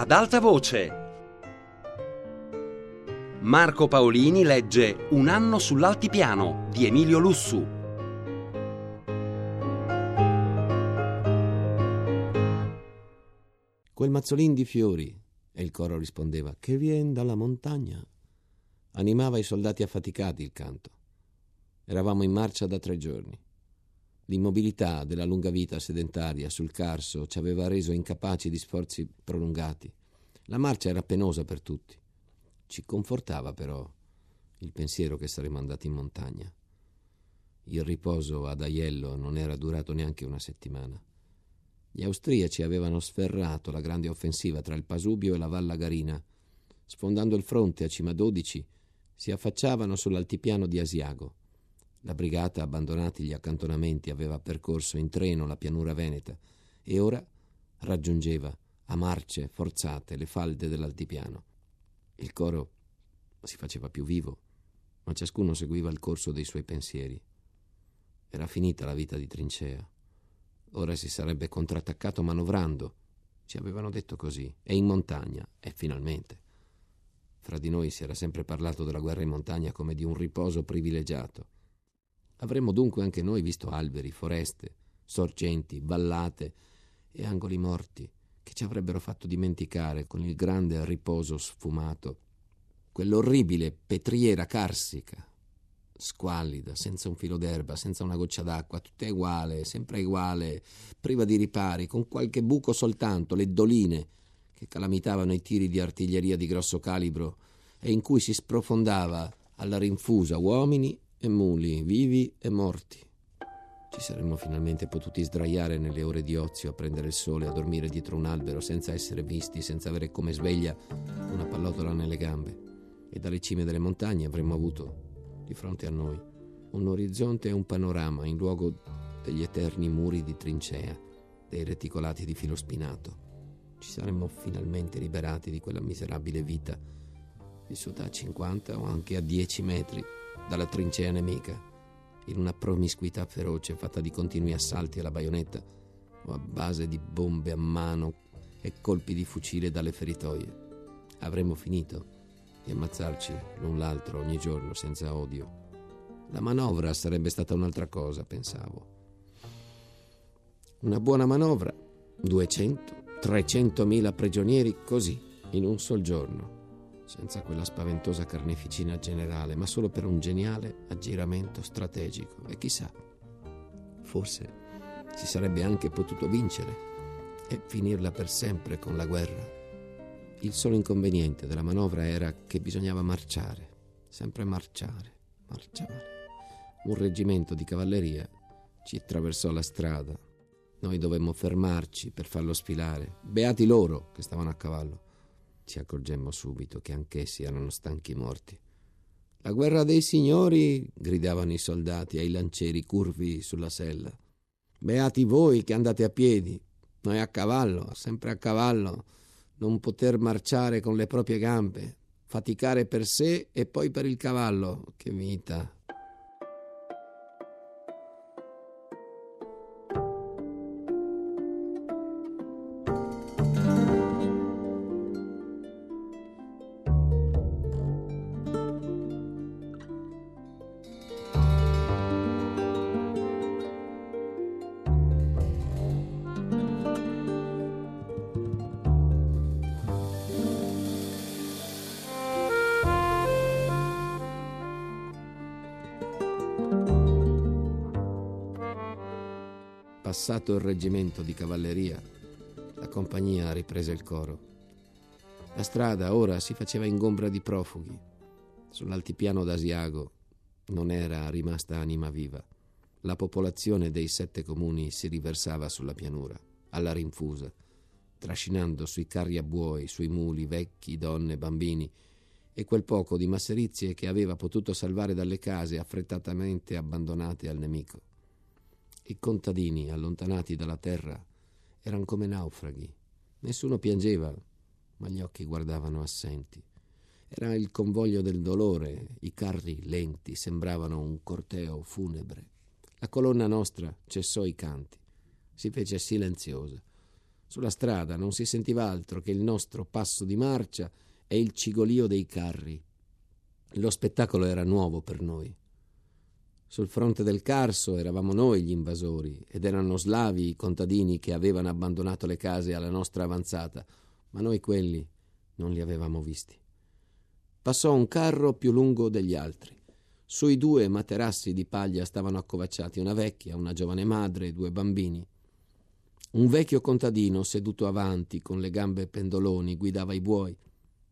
ad alta voce. Marco Paolini legge Un anno sull'altipiano di Emilio Lussu. Quel mazzolin di fiori, e il coro rispondeva, che vien dalla montagna. Animava i soldati affaticati il canto. Eravamo in marcia da tre giorni. L'immobilità della lunga vita sedentaria sul Carso ci aveva reso incapaci di sforzi prolungati. La marcia era penosa per tutti. Ci confortava però il pensiero che saremmo andati in montagna. Il riposo ad Aiello non era durato neanche una settimana. Gli austriaci avevano sferrato la grande offensiva tra il Pasubio e la Valla Garina. Sfondando il fronte a Cima 12, si affacciavano sull'altipiano di Asiago. La brigata, abbandonati gli accantonamenti, aveva percorso in treno la pianura veneta e ora raggiungeva a marce forzate le falde dell'altipiano. Il coro si faceva più vivo, ma ciascuno seguiva il corso dei suoi pensieri. Era finita la vita di trincea. Ora si sarebbe contrattaccato manovrando. Ci avevano detto così. E in montagna. E finalmente. Fra di noi si era sempre parlato della guerra in montagna come di un riposo privilegiato. Avremmo dunque anche noi visto alberi, foreste, sorgenti, vallate e angoli morti che ci avrebbero fatto dimenticare con il grande riposo sfumato quell'orribile petriera carsica, squallida, senza un filo d'erba, senza una goccia d'acqua, tutta uguale, sempre uguale, priva di ripari, con qualche buco soltanto, le doline che calamitavano i tiri di artiglieria di grosso calibro e in cui si sprofondava alla rinfusa uomini e muli, vivi e morti. Ci saremmo finalmente potuti sdraiare nelle ore di ozio a prendere il sole, a dormire dietro un albero senza essere visti, senza avere come sveglia una pallottola nelle gambe. E dalle cime delle montagne avremmo avuto, di fronte a noi, un orizzonte e un panorama in luogo degli eterni muri di trincea, dei reticolati di filo spinato. Ci saremmo finalmente liberati di quella miserabile vita, vissuta a 50 o anche a 10 metri dalla trincea nemica, in una promiscuità feroce fatta di continui assalti alla baionetta o a base di bombe a mano e colpi di fucile dalle feritoie. Avremmo finito di ammazzarci l'un l'altro ogni giorno senza odio. La manovra sarebbe stata un'altra cosa, pensavo. Una buona manovra, 200, 300 mila prigionieri così, in un sol giorno senza quella spaventosa carneficina generale, ma solo per un geniale aggiramento strategico. E chissà, forse si sarebbe anche potuto vincere e finirla per sempre con la guerra. Il solo inconveniente della manovra era che bisognava marciare, sempre marciare, marciare. Un reggimento di cavalleria ci attraversò la strada. Noi dovemmo fermarci per farlo sfilare. Beati loro che stavano a cavallo ci accorgemmo subito che anch'essi erano stanchi morti. La guerra dei signori, gridavano i soldati ai lancieri curvi sulla sella. Beati voi che andate a piedi, noi a cavallo, sempre a cavallo, non poter marciare con le proprie gambe, faticare per sé e poi per il cavallo. Che vita! Passato il reggimento di cavalleria, la compagnia riprese il coro. La strada ora si faceva ingombra di profughi. Sull'altipiano d'Asiago non era rimasta anima viva. La popolazione dei sette comuni si riversava sulla pianura, alla rinfusa, trascinando sui carri a buoi, sui muli, vecchi, donne, bambini, e quel poco di masserizie che aveva potuto salvare dalle case affrettatamente abbandonate al nemico. I contadini, allontanati dalla terra, erano come naufraghi. Nessuno piangeva, ma gli occhi guardavano assenti. Era il convoglio del dolore, i carri lenti sembravano un corteo funebre. La colonna nostra cessò i canti, si fece silenziosa. Sulla strada non si sentiva altro che il nostro passo di marcia e il cigolio dei carri. Lo spettacolo era nuovo per noi. Sul fronte del Carso eravamo noi gli invasori ed erano slavi i contadini che avevano abbandonato le case alla nostra avanzata, ma noi quelli non li avevamo visti. Passò un carro più lungo degli altri. Sui due materassi di paglia stavano accovacciati una vecchia, una giovane madre e due bambini. Un vecchio contadino, seduto avanti, con le gambe pendoloni, guidava i buoi.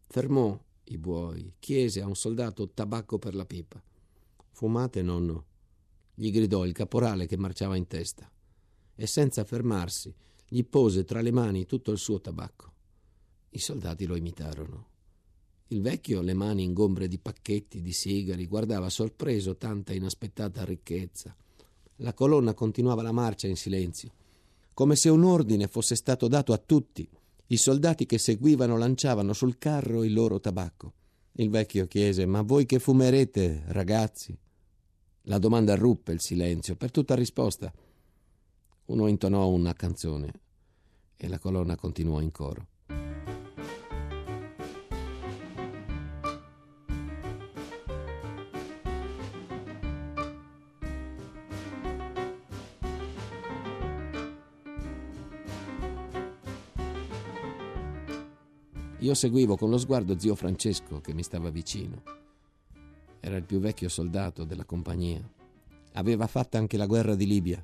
Fermò i buoi, chiese a un soldato tabacco per la pipa. Fumate, nonno? Gli gridò il caporale che marciava in testa. E senza fermarsi, gli pose tra le mani tutto il suo tabacco. I soldati lo imitarono. Il vecchio, le mani ingombre di pacchetti, di sigari, guardava sorpreso tanta inaspettata ricchezza. La colonna continuava la marcia in silenzio, come se un ordine fosse stato dato a tutti. I soldati che seguivano lanciavano sul carro il loro tabacco. Il vecchio chiese: Ma voi che fumerete, ragazzi? La domanda ruppe il silenzio. Per tutta risposta, uno intonò una canzone e la colonna continuò in coro. Io seguivo con lo sguardo zio Francesco che mi stava vicino. Era il più vecchio soldato della compagnia. Aveva fatto anche la guerra di Libia.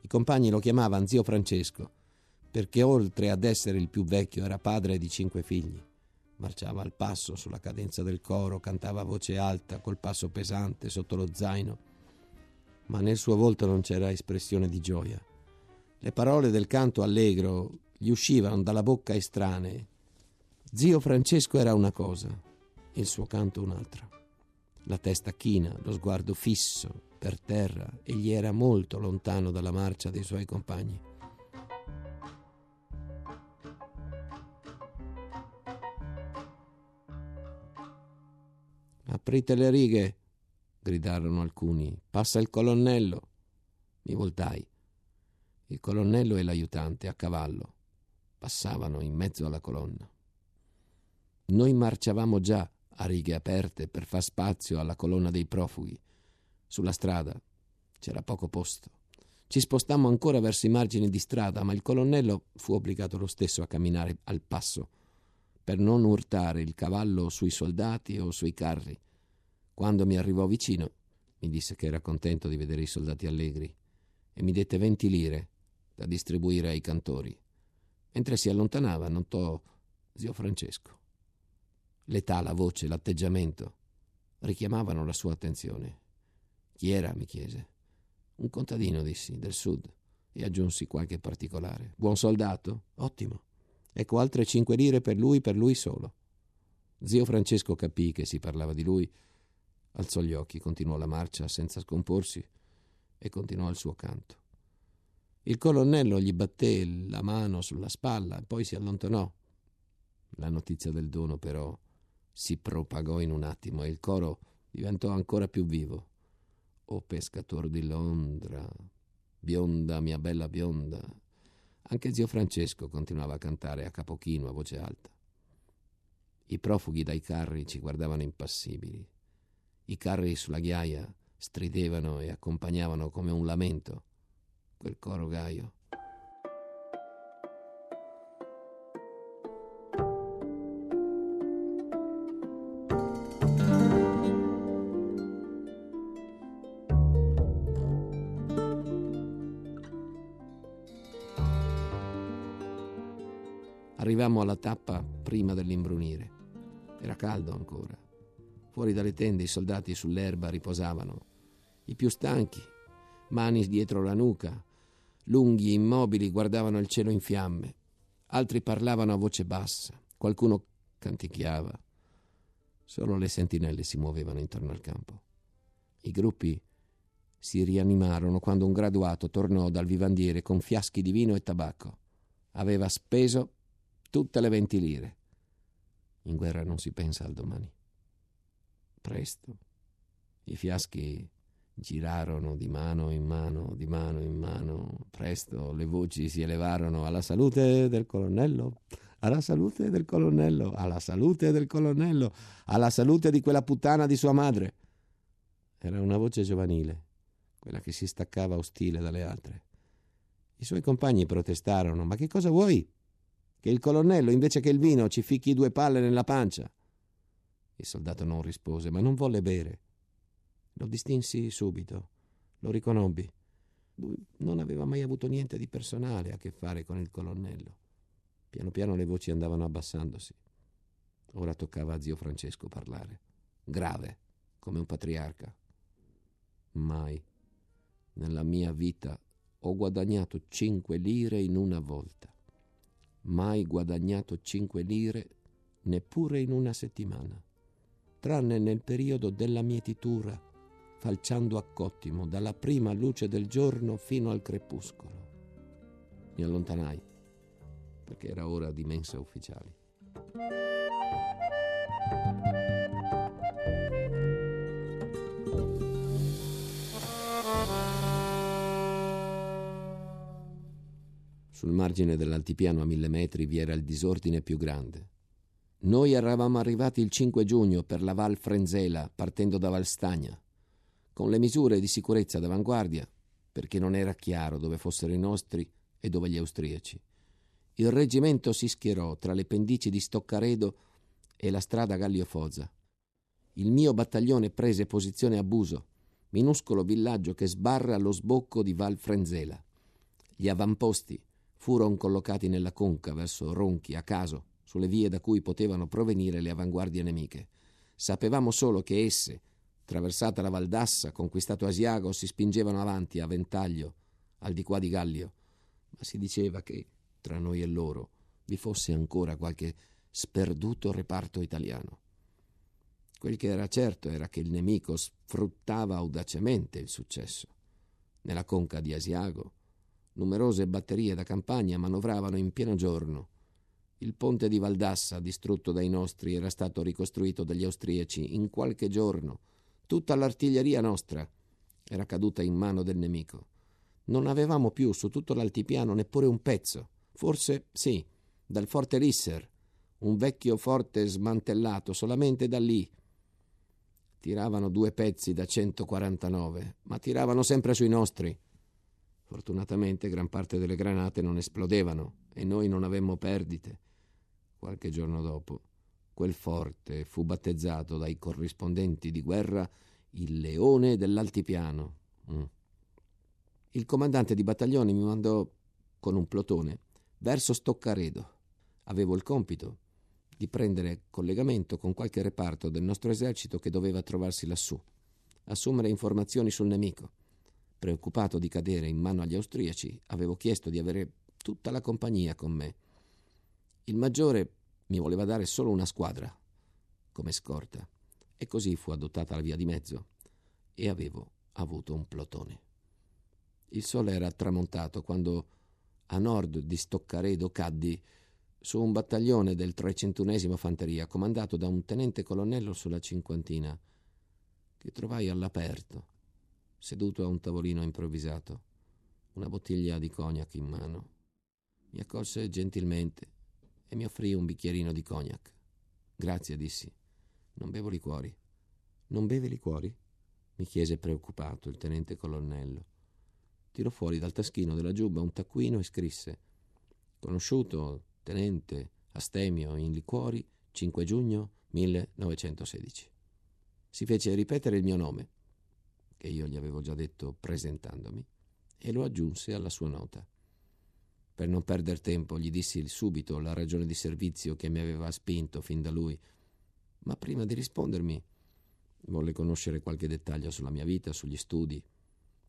I compagni lo chiamavano zio Francesco, perché oltre ad essere il più vecchio era padre di cinque figli. Marciava al passo sulla cadenza del coro, cantava a voce alta, col passo pesante sotto lo zaino, ma nel suo volto non c'era espressione di gioia. Le parole del canto allegro gli uscivano dalla bocca estranee. Zio Francesco era una cosa, il suo canto un'altra la testa china, lo sguardo fisso per terra, egli era molto lontano dalla marcia dei suoi compagni. Aprite le righe, gridarono alcuni. Passa il colonnello. Mi voltai. Il colonnello e l'aiutante a cavallo passavano in mezzo alla colonna. Noi marciavamo già a righe aperte per far spazio alla colonna dei profughi. Sulla strada c'era poco posto. Ci spostammo ancora verso i margini di strada, ma il colonnello fu obbligato lo stesso a camminare al passo per non urtare il cavallo sui soldati o sui carri. Quando mi arrivò vicino, mi disse che era contento di vedere i soldati allegri e mi dette venti lire da distribuire ai cantori. Mentre si allontanava, notò zio Francesco. L'età, la voce, l'atteggiamento richiamavano la sua attenzione. Chi era? mi chiese. Un contadino, dissi, del sud, e aggiunsi qualche particolare. Buon soldato? Ottimo. Ecco altre cinque lire per lui, per lui solo. Zio Francesco capì che si parlava di lui, alzò gli occhi, continuò la marcia senza scomporsi e continuò il suo canto. Il colonnello gli batté la mano sulla spalla e poi si allontanò. La notizia del dono, però, si propagò in un attimo e il coro diventò ancora più vivo. O pescator di Londra, bionda, mia bella bionda. Anche zio Francesco continuava a cantare a capochino, a voce alta. I profughi dai carri ci guardavano impassibili. I carri sulla ghiaia stridevano e accompagnavano come un lamento quel coro gaio. Arrivammo alla tappa prima dell'imbrunire. Era caldo ancora. Fuori dalle tende i soldati sull'erba riposavano. I più stanchi, mani dietro la nuca, lunghi e immobili, guardavano il cielo in fiamme. Altri parlavano a voce bassa. Qualcuno canticchiava. Solo le sentinelle si muovevano intorno al campo. I gruppi si rianimarono quando un graduato tornò dal vivandiere con fiaschi di vino e tabacco. Aveva speso tutte le venti lire. In guerra non si pensa al domani. Presto. I fiaschi Girarono di mano in mano, di mano in mano. Presto le voci si elevarono alla salute del colonnello, alla salute del colonnello, alla salute del colonnello, alla salute di quella puttana di sua madre. Era una voce giovanile, quella che si staccava ostile dalle altre. I suoi compagni protestarono. Ma che cosa vuoi? Che il colonnello, invece che il vino, ci ficchi due palle nella pancia. Il soldato non rispose, ma non volle bere. Lo distinsi subito, lo riconobbi. Lui non aveva mai avuto niente di personale a che fare con il colonnello. Piano piano le voci andavano abbassandosi. Ora toccava a zio Francesco parlare, grave, come un patriarca. Mai nella mia vita ho guadagnato cinque lire in una volta. Mai guadagnato cinque lire neppure in una settimana, tranne nel periodo della mietitura falciando a cottimo dalla prima luce del giorno fino al crepuscolo. Mi allontanai perché era ora di mensa ufficiali. Sul margine dell'altipiano a mille metri vi era il disordine più grande. Noi eravamo arrivati il 5 giugno per la Val Frenzela, partendo da Valstagna con le misure di sicurezza d'avanguardia, perché non era chiaro dove fossero i nostri e dove gli austriaci. Il reggimento si schierò tra le pendici di Stoccaredo e la strada Galliofoza. Il mio battaglione prese posizione a Buso, minuscolo villaggio che sbarra lo sbocco di Val Frenzela. Gli avamposti furono collocati nella conca verso Ronchi a caso, sulle vie da cui potevano provenire le avanguardie nemiche. Sapevamo solo che esse, Traversata la Valdassa, conquistato Asiago, si spingevano avanti a ventaglio, al di qua di Gallio, ma si diceva che tra noi e loro vi fosse ancora qualche sperduto reparto italiano. Quel che era certo era che il nemico sfruttava audacemente il successo. Nella conca di Asiago, numerose batterie da campagna manovravano in pieno giorno. Il ponte di Valdassa, distrutto dai nostri, era stato ricostruito dagli austriaci in qualche giorno Tutta l'artiglieria nostra era caduta in mano del nemico. Non avevamo più su tutto l'altipiano neppure un pezzo. Forse sì, dal forte Risser, un vecchio forte smantellato solamente da lì. Tiravano due pezzi da 149, ma tiravano sempre sui nostri. Fortunatamente gran parte delle granate non esplodevano e noi non avemmo perdite. Qualche giorno dopo Quel forte fu battezzato dai corrispondenti di guerra il leone dell'altipiano. Mm. Il comandante di battaglione mi mandò con un plotone verso Stoccaredo. Avevo il compito di prendere collegamento con qualche reparto del nostro esercito che doveva trovarsi lassù, assumere informazioni sul nemico. Preoccupato di cadere in mano agli austriaci, avevo chiesto di avere tutta la compagnia con me. Il maggiore mi voleva dare solo una squadra come scorta e così fu adottata la via di mezzo e avevo avuto un plotone. Il sole era tramontato quando a nord di Stoccaredo caddi su un battaglione del 301 Fanteria comandato da un tenente colonnello sulla cinquantina che trovai all'aperto, seduto a un tavolino improvvisato, una bottiglia di cognac in mano. Mi accolse gentilmente e mi offrì un bicchierino di cognac. Grazie, dissi. Non bevo liquori. Non beve liquori? mi chiese preoccupato il tenente colonnello. Tirò fuori dal taschino della giubba un taccuino e scrisse Conosciuto, tenente, astemio in liquori, 5 giugno 1916. Si fece ripetere il mio nome, che io gli avevo già detto presentandomi, e lo aggiunse alla sua nota. Per non perder tempo gli dissi subito la ragione di servizio che mi aveva spinto fin da lui, ma prima di rispondermi volle conoscere qualche dettaglio sulla mia vita, sugli studi.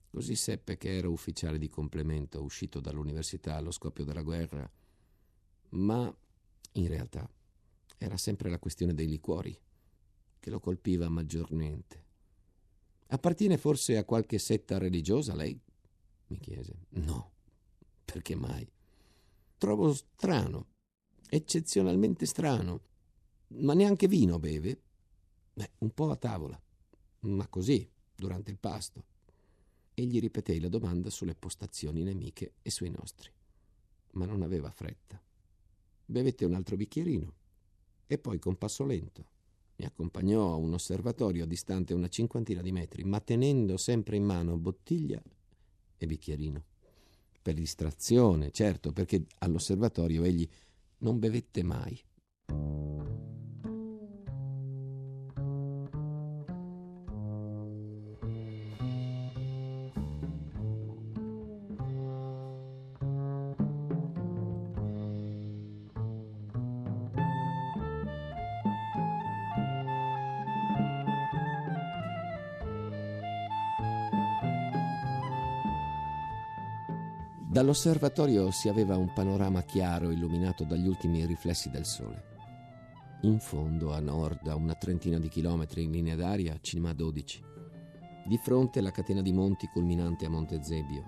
Così seppe che ero ufficiale di complemento, uscito dall'università allo scoppio della guerra, ma in realtà era sempre la questione dei liquori che lo colpiva maggiormente. Appartiene forse a qualche setta religiosa lei? mi chiese. No, perché mai? Trovo strano, eccezionalmente strano. Ma neanche vino beve? Beh, un po' a tavola, ma così, durante il pasto. e gli ripetei la domanda sulle postazioni nemiche e sui nostri. Ma non aveva fretta. Bevette un altro bicchierino e poi con passo lento mi accompagnò a un osservatorio distante una cinquantina di metri, ma tenendo sempre in mano bottiglia e bicchierino. Per distrazione, certo, perché all'osservatorio egli non bevette mai. Dall'osservatorio si aveva un panorama chiaro illuminato dagli ultimi riflessi del sole. In fondo, a nord, a una trentina di chilometri in linea d'aria, Cima 12. Di fronte la catena di monti culminante a Monte Zebio,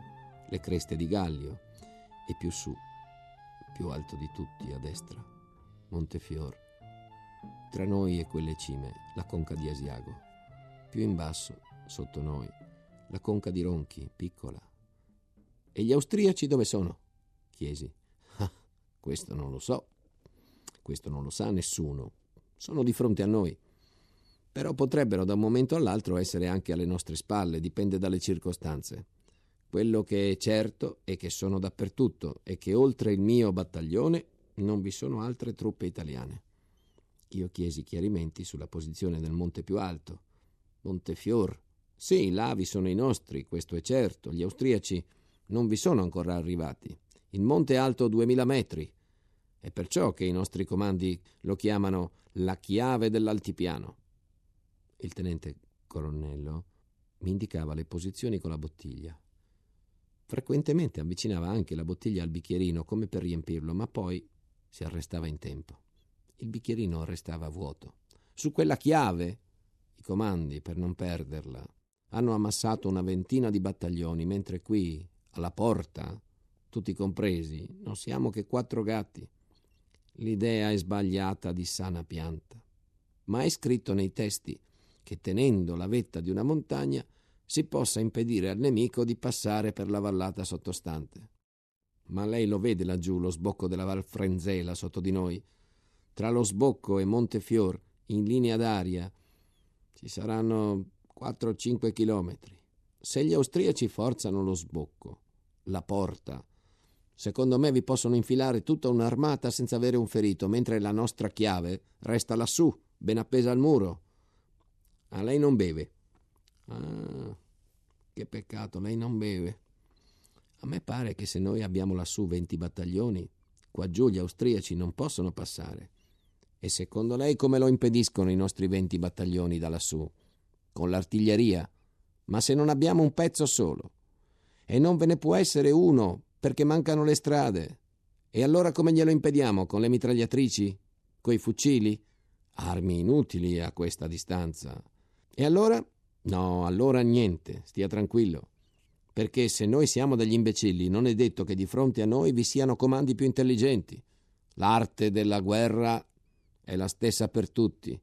le creste di Gallio e più su, più alto di tutti a destra, Montefior. Tra noi e quelle cime, la conca di Asiago. Più in basso, sotto noi, la conca di Ronchi, piccola, e gli austriaci dove sono? chiesi. Ah, questo non lo so. Questo non lo sa nessuno. Sono di fronte a noi. Però potrebbero da un momento all'altro essere anche alle nostre spalle, dipende dalle circostanze. Quello che è certo è che sono dappertutto e che oltre il mio battaglione non vi sono altre truppe italiane. Io chiesi chiarimenti sulla posizione del monte più alto. Montefior. Sì, là vi sono i nostri, questo è certo. Gli austriaci non vi sono ancora arrivati. Il monte è alto 2000 metri. È perciò che i nostri comandi lo chiamano la chiave dell'altipiano. Il tenente colonnello mi indicava le posizioni con la bottiglia. Frequentemente avvicinava anche la bottiglia al bicchierino come per riempirlo, ma poi si arrestava in tempo. Il bicchierino restava vuoto. Su quella chiave i comandi, per non perderla, hanno ammassato una ventina di battaglioni, mentre qui, alla porta, tutti compresi, non siamo che quattro gatti. L'idea è sbagliata di sana pianta, ma è scritto nei testi che tenendo la vetta di una montagna si possa impedire al nemico di passare per la vallata sottostante. Ma lei lo vede laggiù, lo sbocco della Val Frenzela sotto di noi. Tra lo sbocco e Montefior, in linea d'aria, ci saranno 4-5 chilometri. Se gli austriaci forzano lo sbocco la porta. Secondo me vi possono infilare tutta un'armata senza avere un ferito, mentre la nostra chiave resta lassù, ben appesa al muro. Ah, lei non beve. Ah, che peccato, lei non beve. A me pare che se noi abbiamo lassù venti battaglioni, qua giù gli austriaci non possono passare. E secondo lei come lo impediscono i nostri venti battaglioni da lassù? Con l'artiglieria. Ma se non abbiamo un pezzo solo, e non ve ne può essere uno perché mancano le strade. E allora come glielo impediamo? Con le mitragliatrici? Coi fucili? Armi inutili a questa distanza. E allora? No, allora niente, stia tranquillo. Perché se noi siamo degli imbecilli, non è detto che di fronte a noi vi siano comandi più intelligenti. L'arte della guerra è la stessa per tutti.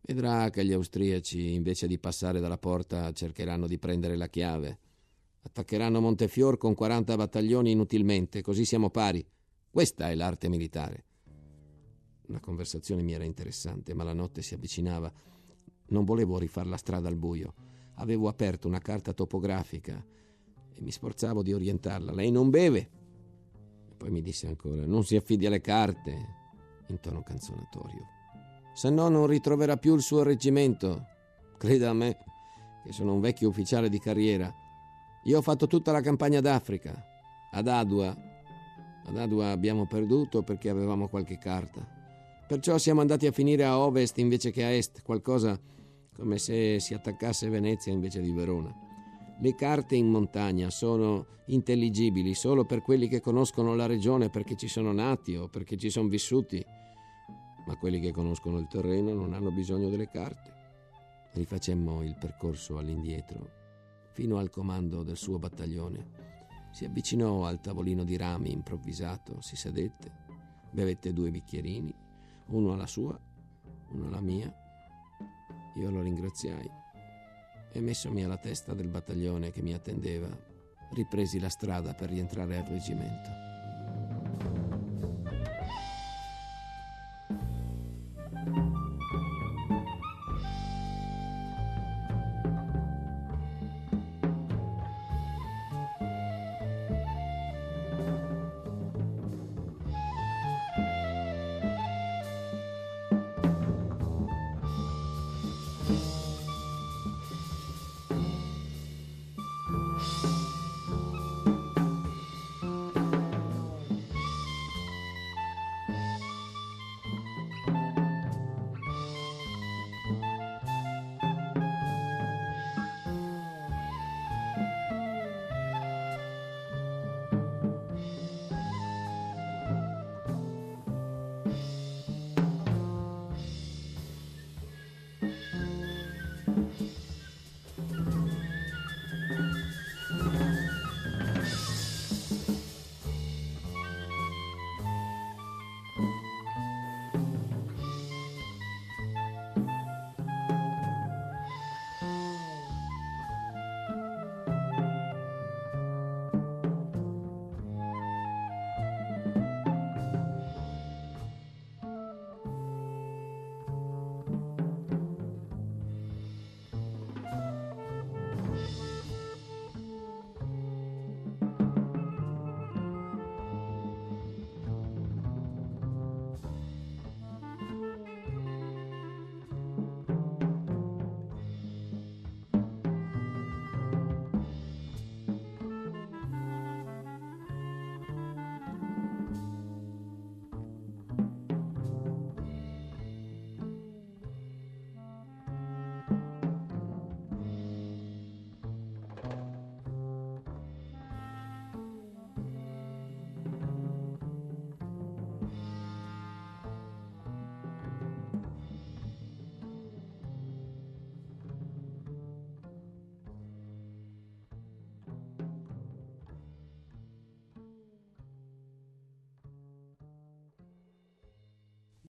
Vedrà che gli austriaci, invece di passare dalla porta, cercheranno di prendere la chiave. Attaccheranno Montefior con 40 battaglioni inutilmente, così siamo pari. Questa è l'arte militare. La conversazione mi era interessante, ma la notte si avvicinava. Non volevo rifare la strada al buio. Avevo aperto una carta topografica e mi sforzavo di orientarla. Lei non beve. E poi mi disse ancora: Non si affidi alle carte, in tono canzonatorio. Se no, non ritroverà più il suo reggimento. Creda a me, che sono un vecchio ufficiale di carriera io ho fatto tutta la campagna d'Africa, ad Adua. Ad Adua abbiamo perduto perché avevamo qualche carta. Perciò siamo andati a finire a ovest invece che a est, qualcosa come se si attaccasse Venezia invece di Verona. Le carte in montagna sono intelligibili solo per quelli che conoscono la regione perché ci sono nati o perché ci sono vissuti, ma quelli che conoscono il terreno non hanno bisogno delle carte. Rifacemmo il percorso all'indietro fino al comando del suo battaglione. Si avvicinò al tavolino di rami improvvisato, si sedette, bevette due bicchierini, uno alla sua, uno alla mia. Io lo ringraziai. e messomi alla testa del battaglione che mi attendeva, ripresi la strada per rientrare al reggimento.